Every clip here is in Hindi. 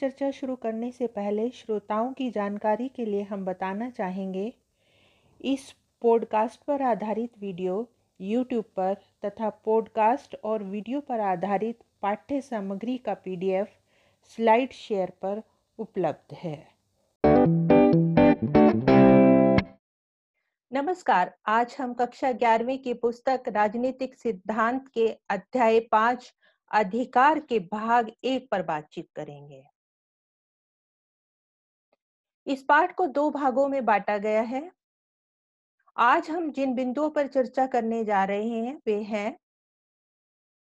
चर्चा शुरू करने से पहले श्रोताओं की जानकारी के लिए हम बताना चाहेंगे। इस पॉडकास्ट पर आधारित वीडियो यूट्यूब पर तथा पॉडकास्ट और वीडियो पर आधारित पाठ्य सामग्री का पीडीएफ स्लाइड शेयर पर उपलब्ध है। नमस्कार, आज हम कक्षा ग्यारहवीं की पुस्तक राजनीतिक सिद्धांत के अध्याय पाँच, अधिकार के भाग एक पर बातचीत करेंगे। इस पाठ को दो भागों में बांटा गया है। आज हम जिन बिंदुओं पर चर्चा करने जा रहे हैं, वे हैं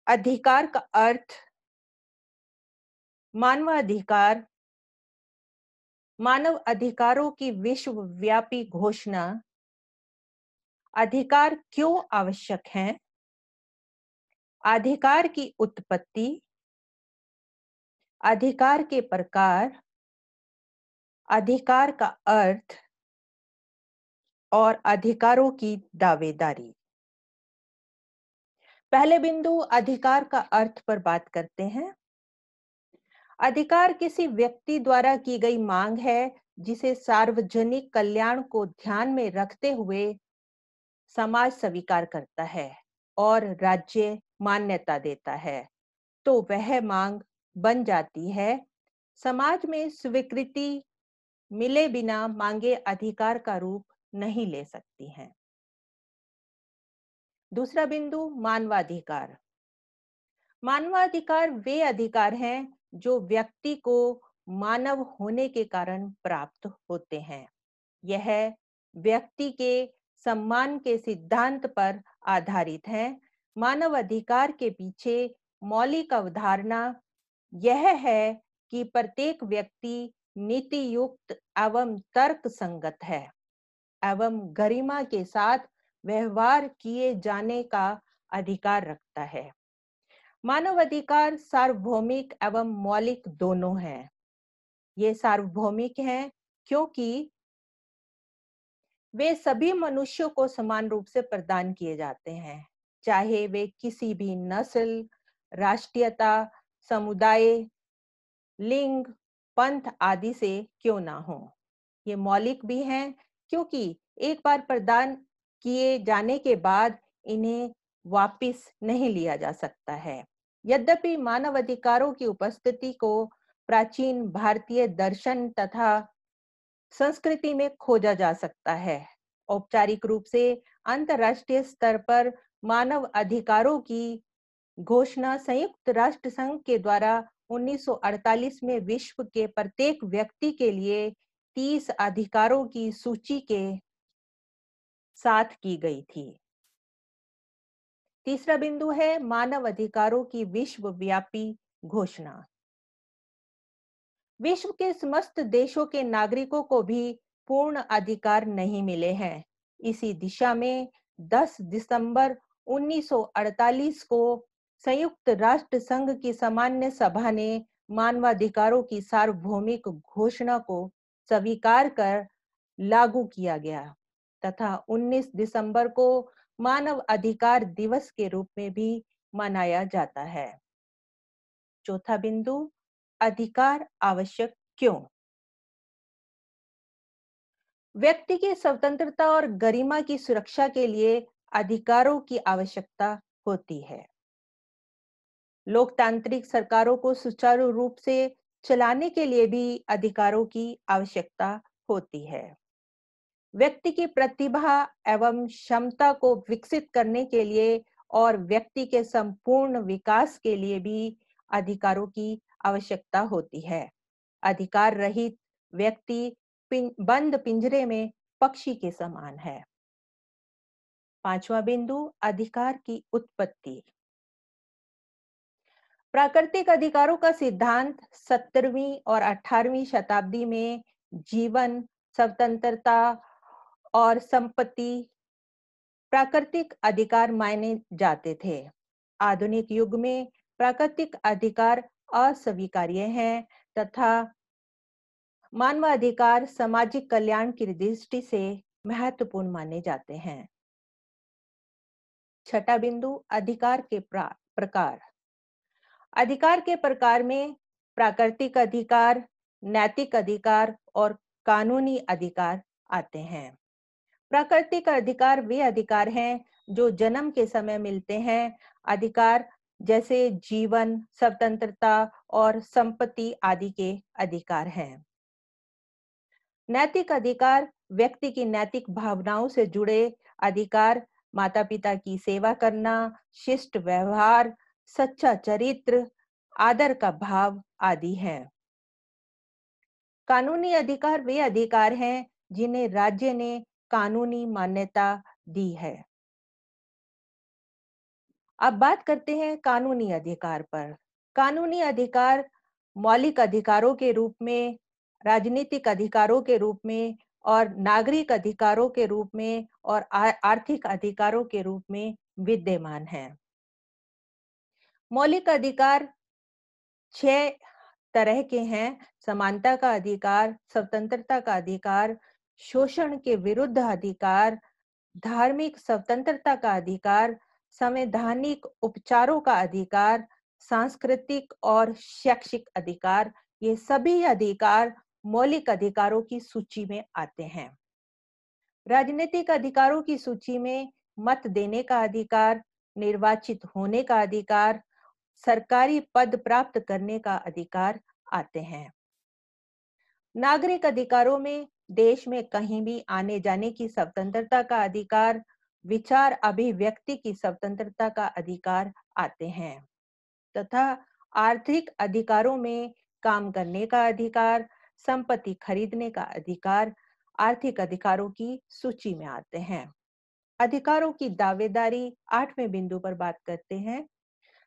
अधिकार का अर्थ, मानवाधिकार, मानव अधिकारों की विश्वव्यापी घोषणा, अधिकार क्यों आवश्यक हैं, अधिकार की उत्पत्ति, अधिकार के प्रकार अधिकार का अर्थ और अधिकारों की दावेदारी। पहले बिंदु, अधिकार का अर्थ पर बात करते हैं। अधिकार किसी व्यक्ति द्वारा की गई मांग है, जिसे सार्वजनिक कल्याण को ध्यान में रखते हुए समाज स्वीकार करता है और राज्य मान्यता देता है तो वह मांग बन जाती है समाज में स्वीकृति मिले बिना मांगे अधिकार का रूप नहीं ले सकती हैं। दूसरा बिंदु, मानवाधिकार। मानवाधिकार वे अधिकार हैं जो व्यक्ति को मानव होने के कारण प्राप्त होते हैं। यह व्यक्ति के सम्मान के सिद्धांत पर आधारित है। मानव अधिकार के पीछे मौलिक अवधारणा यह है कि प्रत्येक व्यक्ति नीति युक्त एवं तर्क संगत है, एवं गरिमा के साथ व्यवहार किए जाने का अधिकार रखता है। मानव अधिकार सार्वभौमिक एवं मौलिक दोनों हैं। ये सार्वभौमिक हैं क्योंकि वे सभी मनुष्यों को समान रूप से प्रदान किए जाते हैं, चाहे वे किसी भी नस्ल, राष्ट्रीयता, समुदाय, लिंग पंथ आदि से क्यों ना हो? ये मौलिक भी हैं, क्योंकि एक बार प्रदान किए जाने के बाद इन्हें वापस नहीं लिया जा सकता है। यद्यपि मानव अधिकारों की उपस्थिति को प्राचीन भारतीय दर्शन तथा संस्कृति में खोजा जा सकता है, औपचारिक रूप से अंतरराष्ट्रीय स्तर पर मानव अधिकारों की घोषणा संयुक्त राष्ट्र संघ के द्वारा 1948 में विश्व के प्रत्येक व्यक्ति के लिए 30 अधिकारों की सूची के साथ की गई थी। तीसरा बिंदु है मानव अधिकारों की विश्वव्यापी घोषणा। विश्व के समस्त देशों के नागरिकों को भी पूर्ण अधिकार नहीं मिले हैं। इसी दिशा में 10 दिसंबर 1948 को संयुक्त राष्ट्र संघ की सामान्य सभा ने मानवाधिकारों की सार्वभौमिक घोषणा को स्वीकार कर लागू किया गया तथा 19 दिसंबर को मानव अधिकार दिवस के रूप में भी मनाया जाता है। चौथा बिंदु, अधिकार आवश्यक क्यों? व्यक्ति की स्वतंत्रता और गरिमा की सुरक्षा के लिए अधिकारों की आवश्यकता होती है। लोकतांत्रिक सरकारों को सुचारू रूप से चलाने के लिए भी अधिकारों की आवश्यकता होती है। व्यक्ति की प्रतिभा एवं क्षमता को विकसित करने के लिए और व्यक्ति के संपूर्ण विकास के लिए भी अधिकारों की आवश्यकता होती है। अधिकार रहित व्यक्ति पिं, बंद पिंजरे में पक्षी के समान है। पांचवा बिंदु अधिकार की उत्पत्ति। प्राकृतिक अधिकारों का सिद्धांत सत्तरवीं और अठारहवीं शताब्दी में जीवन, स्वतंत्रता और संपत्ति प्राकृतिक अधिकार मायने जाते थे। आधुनिक युग में प्राकृतिक अधिकार अस्वीकार्य हैं तथा मानवाधिकार, सामाजिक कल्याण की दृष्टि से महत्वपूर्ण माने जाते हैं। छठा बिंदु, अधिकार के प्रकार। अधिकार के प्रकार में प्राकृतिक अधिकार, नैतिक अधिकार और कानूनी अधिकार आते हैं। प्राकृतिक अधिकार वे अधिकार हैं जो जन्म के समय मिलते हैं। अधिकार जैसे जीवन, स्वतंत्रता और संपत्ति आदि के अधिकार हैं। नैतिक अधिकार व्यक्ति की नैतिक भावनाओं से जुड़े अधिकार माता पिता की सेवा करना, शिष्ट व्यवहार सच्चा चरित्र, आदर का भाव आदि है। कानूनी अधिकार वे अधिकार हैं जिन्हें राज्य ने कानूनी मान्यता दी है। अब बात करते हैं कानूनी अधिकार पर। कानूनी अधिकार मौलिक अधिकारों के रूप में, राजनीतिक अधिकारों के रूप में और नागरिक अधिकारों के रूप में और आर्थिक अधिकारों के रूप में विद्यमान है। मौलिक अधिकार छह तरह के हैं। समानता का अधिकार, स्वतंत्रता का अधिकार, शोषण के विरुद्ध अधिकार, धार्मिक स्वतंत्रता का अधिकार, संवैधानिक उपचारों का अधिकार, सांस्कृतिक और शैक्षिक अधिकार। ये सभी अधिकार मौलिक अधिकारों की सूची में आते हैं। राजनीतिक अधिकारों की सूची में मत देने का अधिकार, निर्वाचित होने का अधिकार सरकारी पद प्राप्त करने का अधिकार आते हैं। नागरिक अधिकारों में, देश में कहीं भी आने जाने की स्वतंत्रता का अधिकार, विचार अभिव्यक्ति की स्वतंत्रता का अधिकार आते हैं। तथा आर्थिक अधिकारों में काम करने का अधिकार, संपत्ति खरीदने का अधिकार, आर्थिक अधिकारों की सूची में आते हैं। अधिकारों की दावेदारी आठवें बिंदु पर बात करते हैं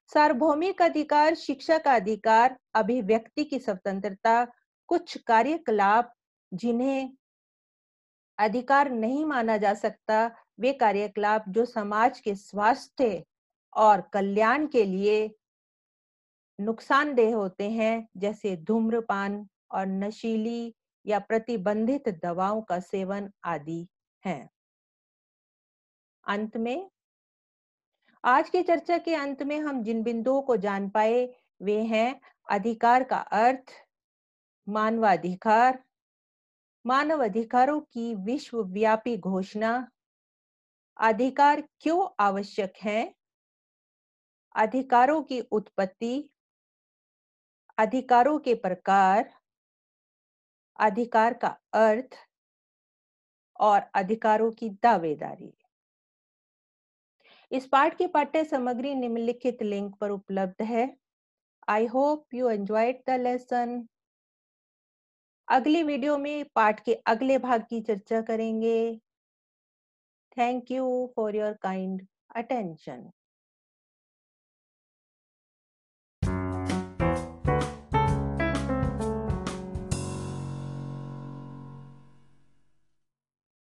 सार्वभौमिक अधिकार, शिक्षा का अधिकार, अभिव्यक्ति की स्वतंत्रता, कुछ कार्यकलाप जिन्हें अधिकार नहीं माना जा सकता, वे कार्यकलाप जो समाज के स्वास्थ्य और कल्याण के लिए नुकसानदेह होते हैं, जैसे धूम्रपान और नशीली या प्रतिबंधित दवाओं का सेवन आदि हैं। अंत में आज की चर्चा के अंत में हम जिन बिंदुओं को जान पाए वे हैं अधिकार का अर्थ, मानवाधिकार, मानव अधिकारों की विश्वव्यापी घोषणा, अधिकार क्यों आवश्यक है, अधिकारों की उत्पत्ति, अधिकारों के प्रकार, अधिकार का अर्थ और अधिकारों की दावेदारी। इस पाठ की पाठ्य सामग्री निम्नलिखित लिंक पर उपलब्ध है। I hope you enjoyed the lesson अगली वीडियो में पाठ के अगले भाग की चर्चा करेंगे। Thank you for your kind attention